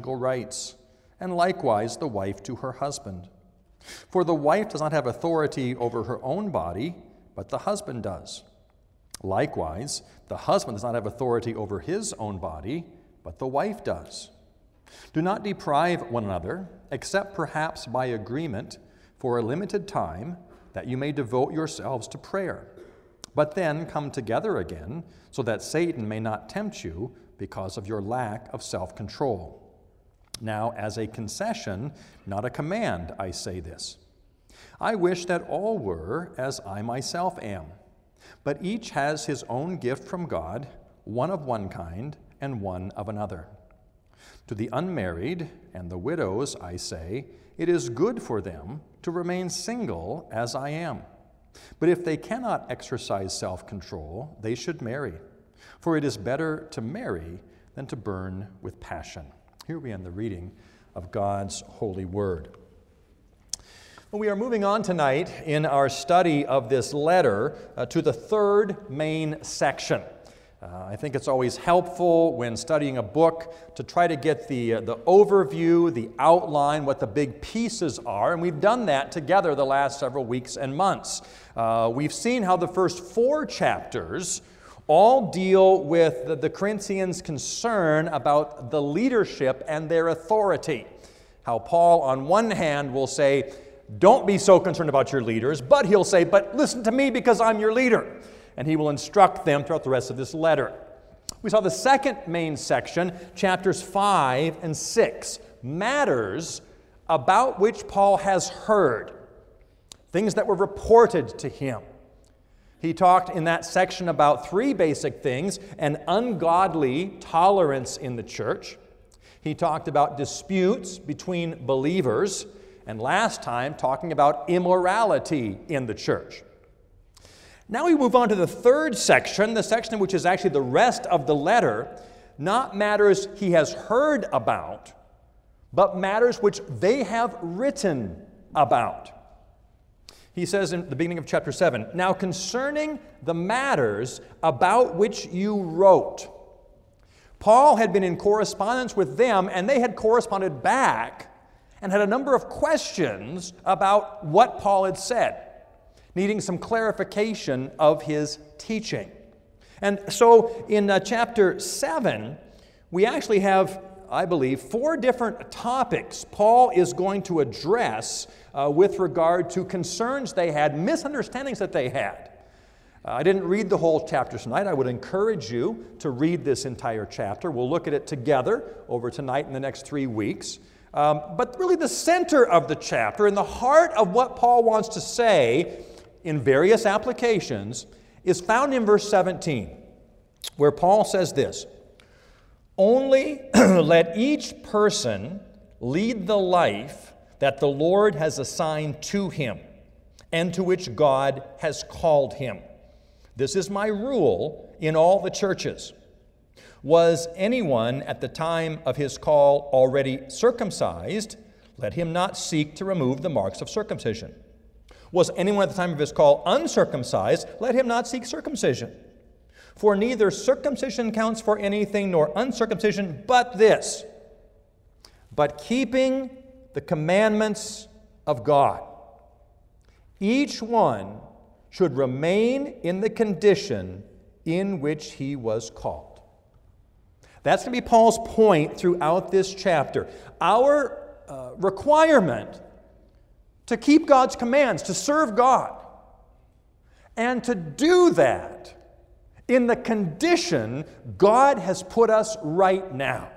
rights, and likewise the wife to her husband. For the wife does not have authority over her own body, but the husband does. Likewise, the husband does not have authority over his own body, but the wife does. Do not deprive one another, except perhaps by agreement for a limited time, that you may devote yourselves to prayer. But then come together again, so that Satan may not tempt you because of your lack of self control. Now, as a concession, not a command, I say this. I wish that all were as I myself am, but each has his own gift from God, one of one kind and one of another. To the unmarried and the widows, I say, it is good for them to remain single as I am. But if they cannot exercise self control, they should marry, for it is better to marry than to burn with passion. Here we end the reading of God's holy word. Well, we are moving on tonight in our study of this letter uh, to the third main section. Uh, I think it's always helpful when studying a book to try to get the, uh, the overview, the outline, what the big pieces are, and we've done that together the last several weeks and months. Uh, we've seen how the first four chapters all deal with the, the Corinthians' concern about the leadership and their authority. How Paul, on one hand, will say, Don't be so concerned about your leaders, but he'll say, But listen to me because I'm your leader. And he will instruct them throughout the rest of this letter. We saw the second main section, chapters 5 and 6, matters about which Paul has heard, things that were reported to him. He talked in that section about three basic things an ungodly tolerance in the church. He talked about disputes between believers. And last time, talking about immorality in the church. Now we move on to the third section, the section which is actually the rest of the letter, not matters he has heard about, but matters which they have written about. He says in the beginning of chapter 7 Now concerning the matters about which you wrote, Paul had been in correspondence with them, and they had corresponded back and had a number of questions about what Paul had said, needing some clarification of his teaching. And so in uh, chapter 7, we actually have I believe, four different topics Paul is going to address uh, with regard to concerns they had, misunderstandings that they had. Uh, I didn't read the whole chapter tonight. I would encourage you to read this entire chapter. We'll look at it together over tonight in the next three weeks. Um, but really, the center of the chapter and the heart of what Paul wants to say in various applications is found in verse 17, where Paul says this only let each person lead the life that the Lord has assigned to him and to which God has called him. This is my rule in all the churches. Was anyone at the time of his call already circumcised? Let him not seek to remove the marks of circumcision. Was anyone at the time of his call uncircumcised? Let him not seek circumcision. For neither circumcision counts for anything nor uncircumcision, but this, but keeping the commandments of God. Each one should remain in the condition in which he was called. That's going to be Paul's point throughout this chapter. Our uh, requirement to keep God's commands, to serve God, and to do that in the condition God has put us right now.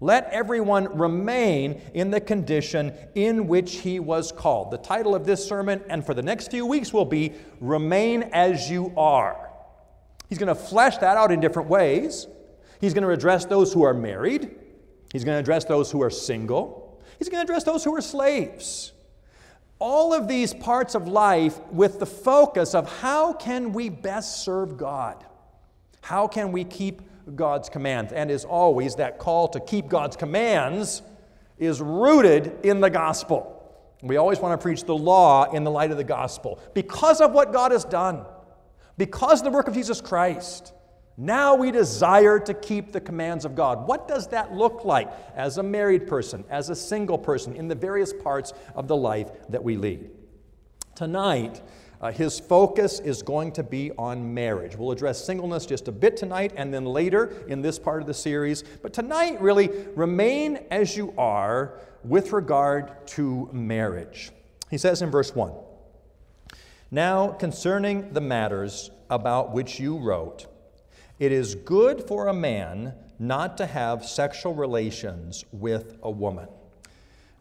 Let everyone remain in the condition in which he was called. The title of this sermon and for the next few weeks will be Remain as You Are. He's going to flesh that out in different ways. He's going to address those who are married, he's going to address those who are single, he's going to address those who are slaves. All of these parts of life with the focus of how can we best serve God? How can we keep God's commands? And as always, that call to keep God's commands is rooted in the gospel. We always want to preach the law in the light of the gospel because of what God has done, because of the work of Jesus Christ. Now we desire to keep the commands of God. What does that look like as a married person, as a single person, in the various parts of the life that we lead? Tonight, uh, his focus is going to be on marriage. We'll address singleness just a bit tonight and then later in this part of the series. But tonight, really, remain as you are with regard to marriage. He says in verse 1 Now, concerning the matters about which you wrote, it is good for a man not to have sexual relations with a woman.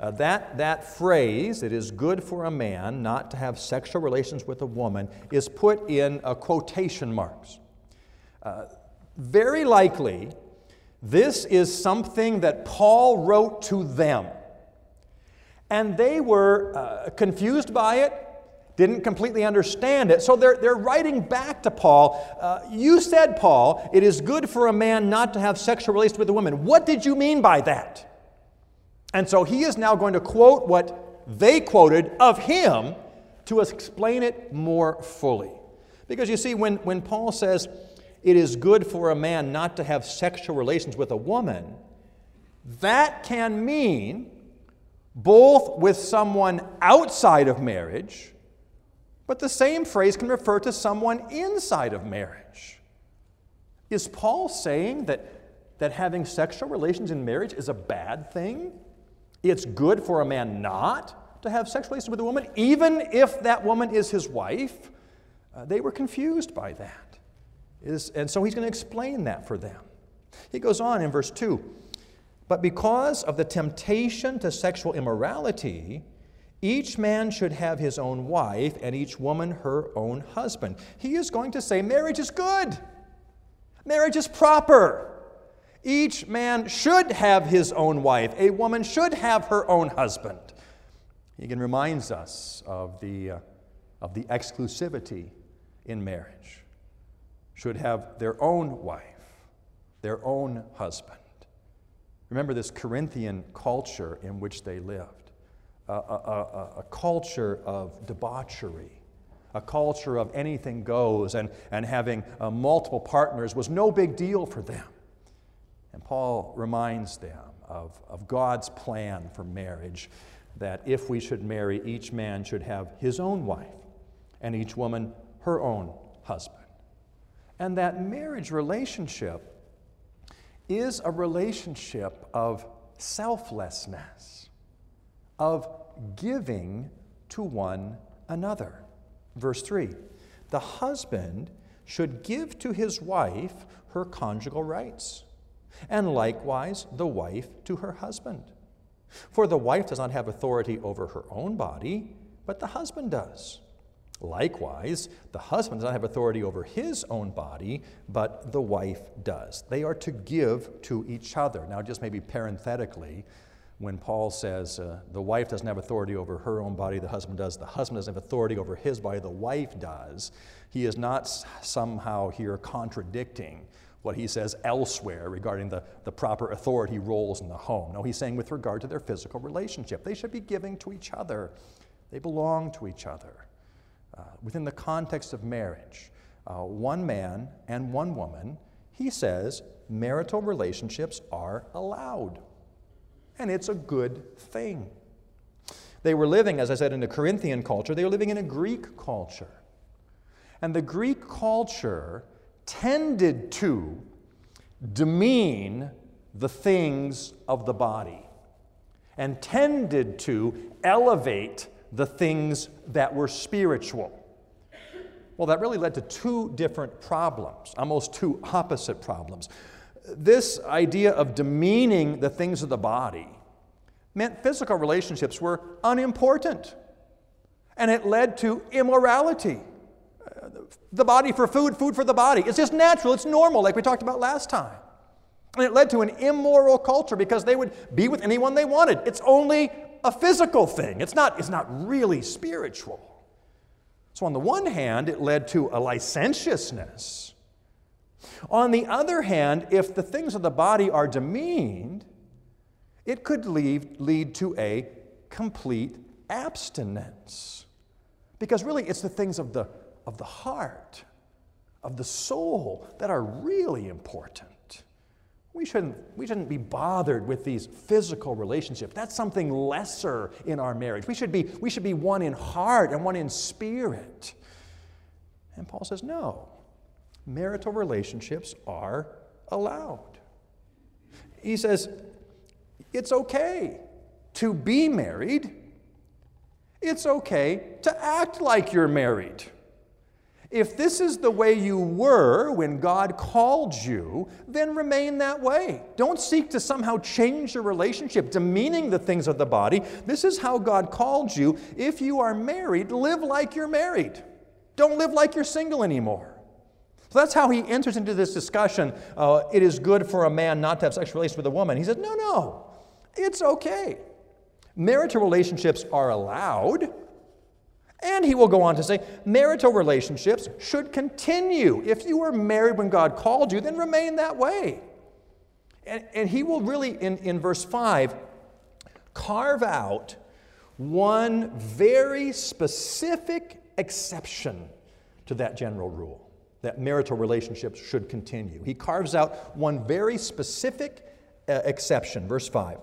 Uh, that, that phrase, it is good for a man not to have sexual relations with a woman, is put in uh, quotation marks. Uh, very likely, this is something that Paul wrote to them. And they were uh, confused by it, didn't completely understand it. So they're, they're writing back to Paul. Uh, you said, Paul, it is good for a man not to have sexual relations with a woman. What did you mean by that? And so he is now going to quote what they quoted of him to explain it more fully. Because you see, when, when Paul says it is good for a man not to have sexual relations with a woman, that can mean both with someone outside of marriage but the same phrase can refer to someone inside of marriage. Is Paul saying that, that having sexual relations in marriage is a bad thing? It's good for a man not to have sexual relations with a woman, even if that woman is his wife? Uh, they were confused by that. Is, and so he's going to explain that for them. He goes on in verse 2 But because of the temptation to sexual immorality, each man should have his own wife, and each woman her own husband. He is going to say marriage is good, marriage is proper. Each man should have his own wife, a woman should have her own husband. He again reminds us of the, uh, of the exclusivity in marriage. Should have their own wife, their own husband. Remember this Corinthian culture in which they lived a, a, a, culture of debauchery, a culture of anything goes, and, and having uh, multiple partners was no big deal for them. And Paul reminds them of, of God's plan for marriage that if we should marry, each man should have his own wife, and each woman her own husband. And that marriage relationship is a relationship of selflessness of giving to one another. Verse 3 The husband should give to his wife her conjugal rights, and likewise the wife to her husband. For the wife does not have authority over her own body, but the husband does. Likewise, the husband does not have authority over his own body, but the wife does. They are to give to each other. Now, just maybe parenthetically, when Paul says uh, the wife doesn't have authority over her own body, the husband does. The husband doesn't have authority over his body, the wife does. He is not somehow here contradicting what he says elsewhere regarding the, the proper authority roles in the home. No, he's saying with regard to their physical relationship, they should be giving to each other, they belong to each other. Uh, within the context of marriage, uh, one man and one woman, he says marital relationships are allowed and it's a good thing. They were living, as I said, in a Corinthian culture, they were living in a Greek culture. And the Greek culture tended to demean the things of the body and tended to elevate the things that were spiritual. Well, that really led to two different problems, almost two opposite problems this idea of demeaning the things of the body meant physical relationships were unimportant. And it led to immorality. The body for food, food for the body. It's just natural, it's normal, like we talked about last time. And it led to an immoral culture because they would be with anyone they wanted. It's only a physical thing, it's not, it's not really spiritual. So, on the one hand, it led to a licentiousness on the other hand, if the things of the body are demeaned, it could lead, lead to a complete abstinence. Because really, it's the things of the, of the heart, of the soul that are really important. We shouldn't, we shouldn't be bothered with these physical relationships. That's something lesser in our marriage. We should, be, we should be one in heart and one in spirit. And Paul says, no, marital relationships are allowed. He says, it's okay to be married, it's okay to act like you're married. If this is the way you were when God called you, then remain that way. Don't seek to somehow change your relationship, demeaning the things of the body. This is how God called you. If you are married, live like you're married. Don't live like you're single anymore. So that's how he enters into this discussion. Uh, it is good for a man not to have sexual relations with a woman. He says, no, no, it's okay. Marital relationships are allowed. And he will go on to say, marital relationships should continue. If you were married when God called you, then remain that way. And, and he will really, in, in verse 5, carve out one very specific exception to that general rule that marital relationships should continue. He carves out one very specific uh, exception. Verse 5.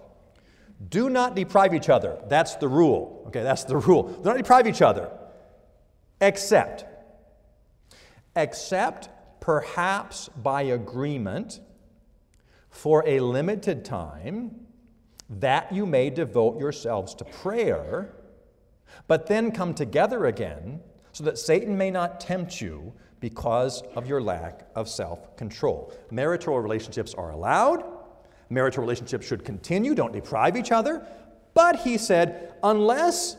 Do not deprive each other. That's the rule. Okay, that's the rule. Do not deprive each other. Except, except perhaps by agreement for a limited time, that you may devote yourselves to prayer, but then come together again, so that Satan may not tempt you because of your lack of self control. Marital relationships are allowed Marital relationships should continue, don't deprive each other. But he said, unless,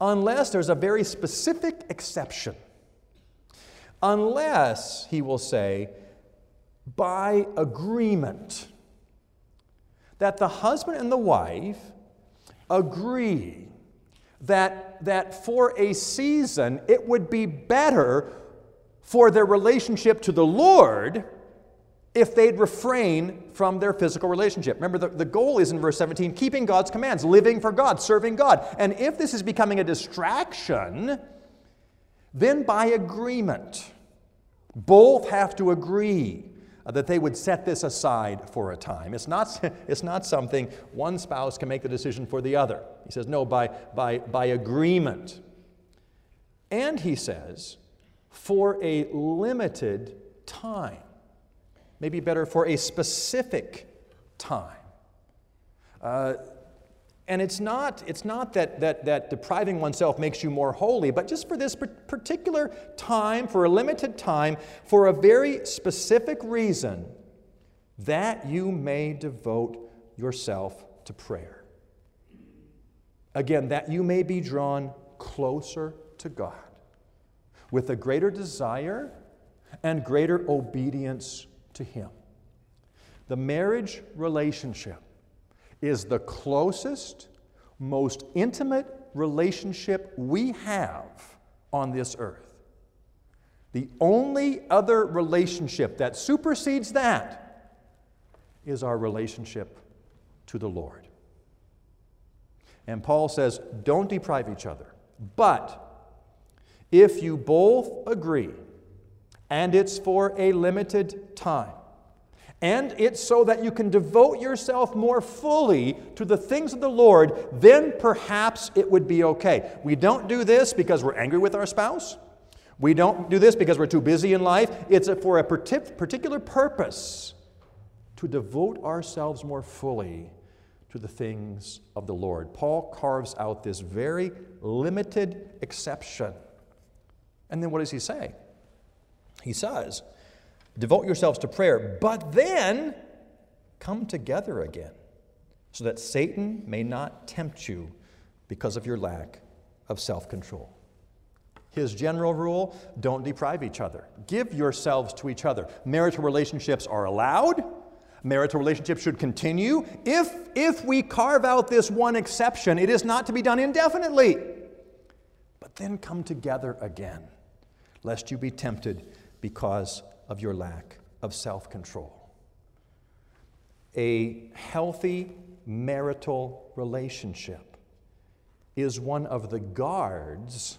unless there's a very specific exception, unless, he will say, by agreement, that the husband and the wife agree that, that for a season it would be better for their relationship to the Lord if they'd refrain from their physical relationship. Remember, the, the goal is in verse 17 keeping God's commands, living for God, serving God. And if this is becoming a distraction, then by agreement, both have to agree that they would set this aside for a time. It's not, it's not something one spouse can make the decision for the other. He says, no, by, by, by agreement. And he says, for a limited time maybe better for a specific time. Uh, and it's not, it's not that, that, that depriving oneself makes you more holy, but just for this particular time, for a limited time, for a very specific reason, that you may devote yourself to prayer. Again, that you may be drawn closer to God with a greater desire and greater obedience to Him. The marriage relationship is the closest, most intimate relationship we have on this earth. The only other relationship that supersedes that is our relationship to the Lord. And Paul says, don't deprive each other. But if you both agree and it's for a limited time. And it's so that you can devote yourself more fully to the things of the Lord, then perhaps it would be okay. We don't do this because we're angry with our spouse. We don't do this because we're too busy in life. It's for a particular purpose to devote ourselves more fully to the things of the Lord. Paul carves out this very limited exception. And then what does he say? He says, Devote yourselves to prayer, but then come together again, so that Satan may not tempt you because of your lack of self control. His general rule don't deprive each other. Give yourselves to each other. Marital relationships are allowed. Marital relationships should continue. If, if we carve out this one exception, it is not to be done indefinitely. But then come together again, lest you be tempted because of your lack of self control. A healthy marital relationship is one of the guards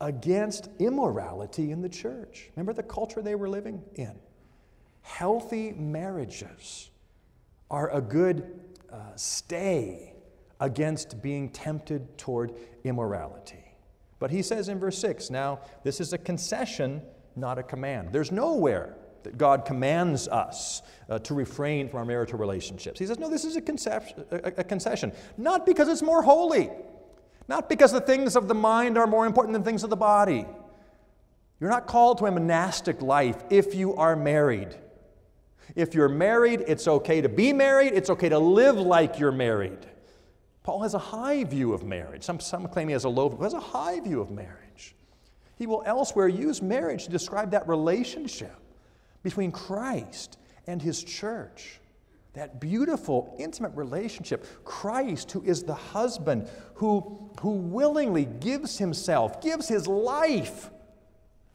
against immorality in the church. Remember the culture they were living in? Healthy marriages are a good uh, stay against being tempted toward immorality. But he says in verse 6 now, this is a concession, not a command. There's nowhere that God commands us uh, to refrain from our marital relationships. He says, no, this is a, concep- a, a concession, not because it's more holy, not because the things of the mind are more important than things of the body. You're not called to a monastic life if you are married. If you're married, it's okay to be married, it's okay to live like you're married. Paul has a high view of marriage. Some, some claim he has a low view, he has a high view of marriage. He will elsewhere use marriage to describe that relationship between Christ and his church. That beautiful, intimate relationship. Christ, who is the husband, who, who willingly gives himself, gives his life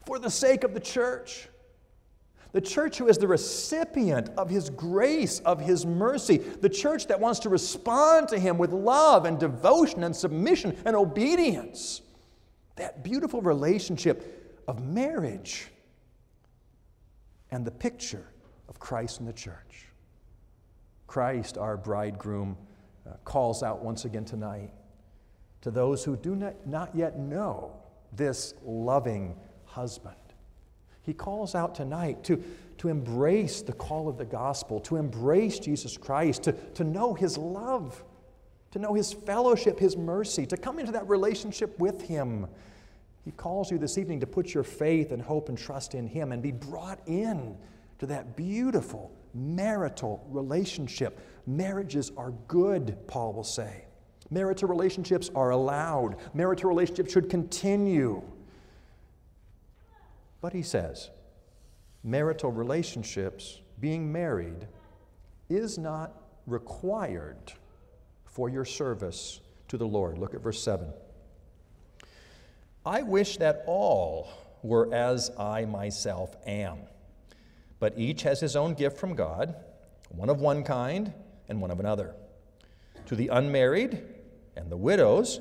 for the sake of the church. The church who is the recipient of His grace, of His mercy. The church that wants to respond to Him with love and devotion and submission and obedience. That beautiful relationship of marriage and the picture of Christ and the church. Christ, our bridegroom, uh, calls out once again tonight to those who do not, not yet know this loving husband. He calls out tonight to, to embrace the call of the gospel, to embrace Jesus Christ, to, to know his love, to know his fellowship, his mercy, to come into that relationship with him. He calls you this evening to put your faith and hope and trust in him and be brought in to that beautiful marital relationship. Marriages are good, Paul will say. Marital relationships are allowed. Marital relationships should continue. But he says, marital relationships, being married, is not required for your service to the Lord. Look at verse 7. I wish that all were as I myself am, but each has his own gift from God, one of one kind and one of another. To the unmarried and the widows,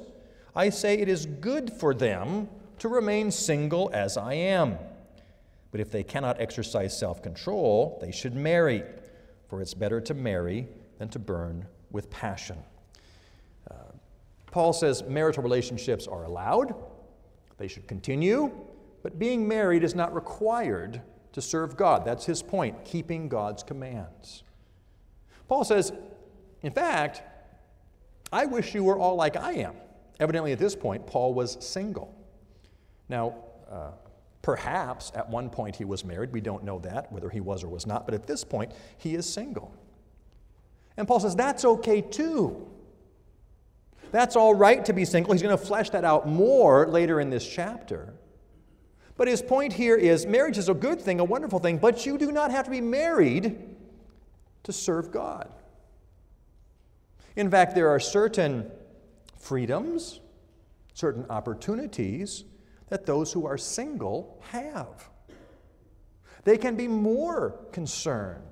I say it is good for them to remain single as I am. But if they cannot exercise self control, they should marry, for it's better to marry than to burn with passion. Paul says marital relationships are allowed, they should continue, but being married is not required to serve God. That's his point, keeping God's commands. Paul says, in fact, I wish you were all like I am. Evidently, at this point, Paul was single. Now, uh, Perhaps at one point he was married. We don't know that, whether he was or was not, but at this point he is single. And Paul says that's okay too. That's all right to be single. He's going to flesh that out more later in this chapter. But his point here is marriage is a good thing, a wonderful thing, but you do not have to be married to serve God. In fact, there are certain freedoms, certain opportunities that those who are single have. They can be more concerned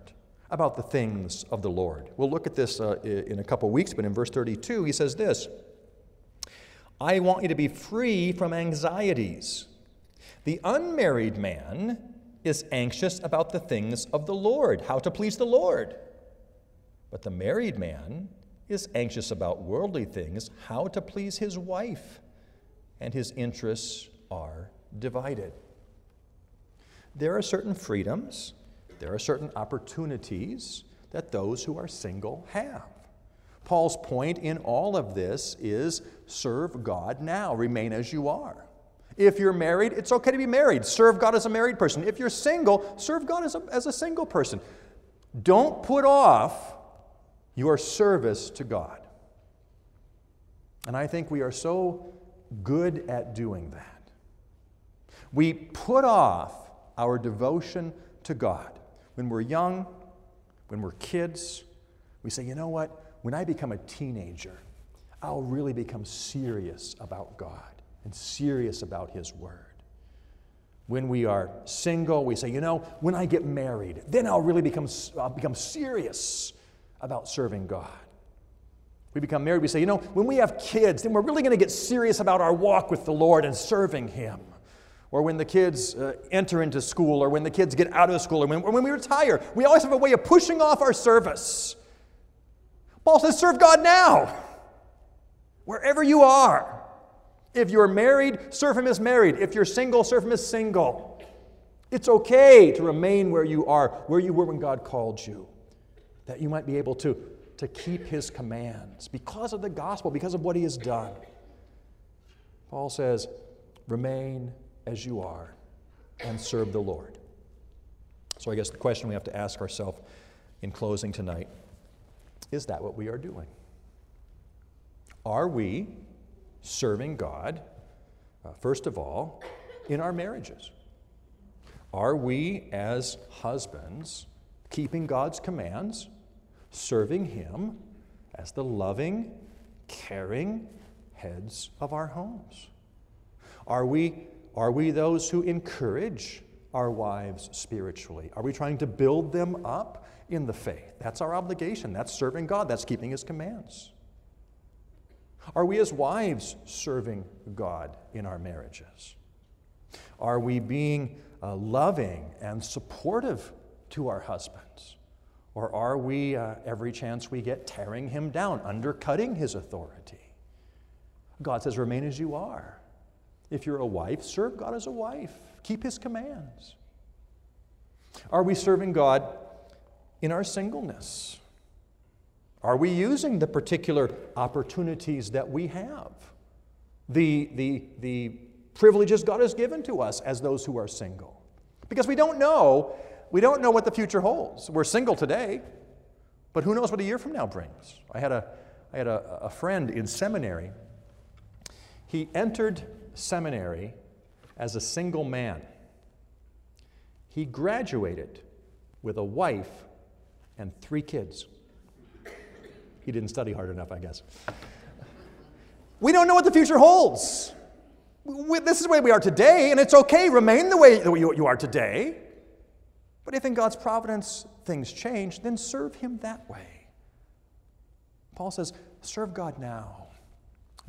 about the things of the Lord. We'll look at this uh, in a couple weeks, but in verse 32, he says this I want you to be free from anxieties. The unmarried man is anxious about the things of the Lord, how to please the Lord. But the married man is anxious about worldly things, how to please his wife, and his interests are divided. There are certain freedoms, there are certain opportunities that those who are single have. Paul's point in all of this is serve God now, remain as you are. If you're married, it's okay to be married. Serve God as a married person. If you're single, serve God as a, as a single person. Don't put off your service to God. And I think we are so good at doing that. We put off our devotion to God. When we're young, when we're kids, we say, you know what? When I become a teenager, I'll really become serious about God and serious about His Word. When we are single, we say, you know, when I get married, then I'll really become, I'll become serious about serving God. We become married, we say, you know, when we have kids, then we're really going to get serious about our walk with the Lord and serving Him. Or when the kids uh, enter into school, or when the kids get out of school, or when, or when we retire, we always have a way of pushing off our service. Paul says, serve God now, wherever you are. If you're married, serve Him as married. If you're single, serve Him as single. It's okay to remain where you are, where you were when God called you, that you might be able to, to keep His commands because of the gospel, because of what He has done. Paul says, remain as you are and serve the Lord. So I guess the question we have to ask ourselves in closing tonight is that what we are doing? Are we serving God, uh, first of all, in our marriages? Are we, as husbands, keeping God's commands, serving Him as the loving, caring heads of our homes? Are we, are we those who encourage our wives spiritually? Are we trying to build them up in the faith? That's our obligation. That's serving God, that's keeping His commands. Are we, as wives, serving God in our marriages? Are we being uh, loving and supportive to our husbands? Or are we, uh, every chance we get, tearing him down, undercutting his authority? God says, remain as you are. If you're a wife, serve God as a wife, keep his commands. Are we serving God in our singleness? Are we using the particular opportunities that we have? The, the, the privileges God has given to us as those who are single. Because we don't know, we don't know what the future holds. We're single today, but who knows what a year from now brings? I had a, I had a, a friend in seminary. He entered seminary as a single man. He graduated with a wife and three kids. He didn't study hard enough, I guess. We don't know what the future holds we, this is the way we are today, and it's okay, remain the way you, you are today. But if in God's providence things change, then serve Him that way. Paul says, serve God now.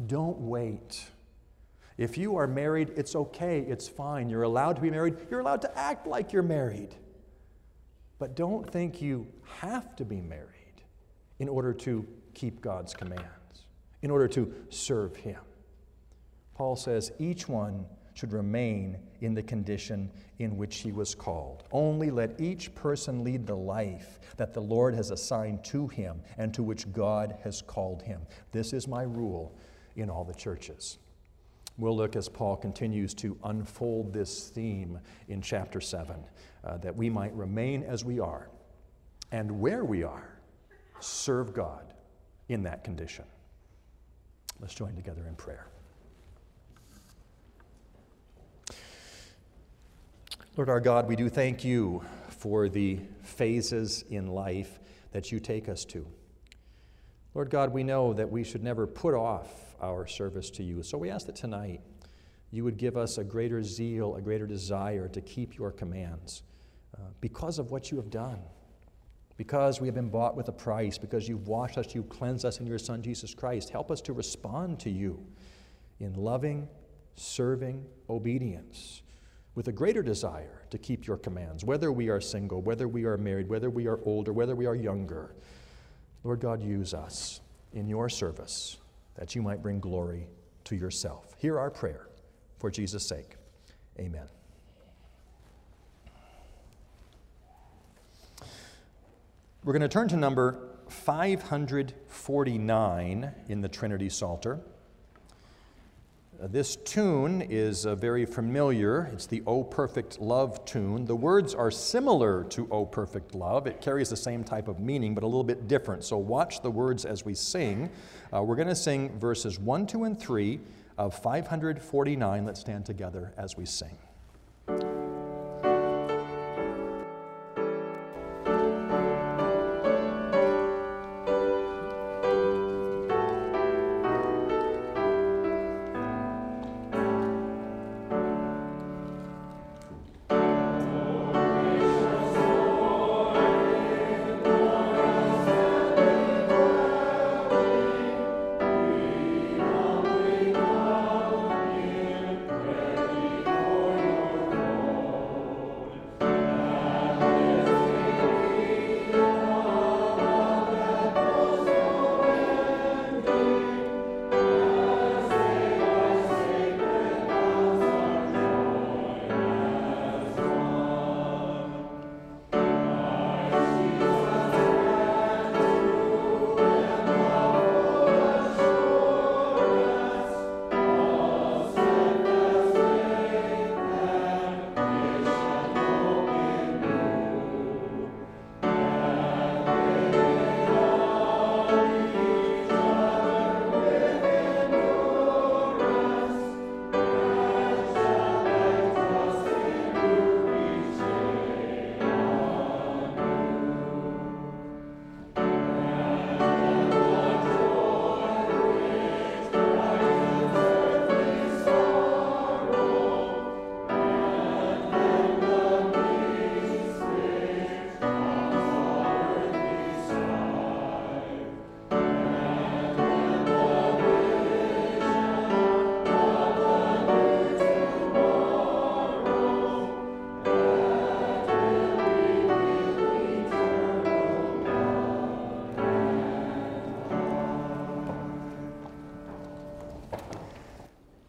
Don't wait. If you are married, it's okay, it's fine. You're allowed to be married, you're allowed to act like you're married. But don't think you have to be married in order to keep God's commands, in order to serve Him. Paul says each one should remain in the condition in which he was called. Only let each person lead the life that the Lord has assigned to him and to which God has called him. This is my rule in all the churches. We'll look as Paul continues to unfold this theme in chapter 7 uh, that we might remain as we are and where we are, serve God in that condition. Let's join together in prayer. Lord our God, we do thank you for the phases in life that you take us to. Lord God, we know that we should never put off our service to you. So we ask that tonight you would give us a greater zeal, a greater desire to keep your commands uh, because of what you have done. Because we have been bought with a price, because you've washed us, you've cleansed us in your Son, Jesus Christ. Help us to respond to you in loving, serving obedience with a greater desire to keep your commands, whether we are single, whether we are married, whether we are older, whether we are younger. Lord God, use us in your service that you might bring glory to yourself. Hear our prayer for Jesus' sake. Amen. We're going to turn to number 549 in the Trinity Psalter. Uh, this tune is uh, very familiar. It's the O Perfect Love tune. The words are similar to O Perfect Love. It carries the same type of meaning, but a little bit different. So watch the words as we sing. Uh, we're going to sing verses 1, 2, and 3 of 549. Let's stand together as we sing.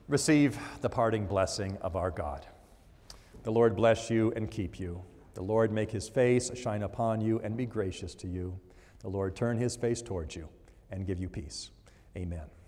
Receive the parting blessing of our God. The Lord bless you and keep you. The Lord make his face shine upon you and be gracious to you. The Lord turn his face towards you and give you peace. Amen.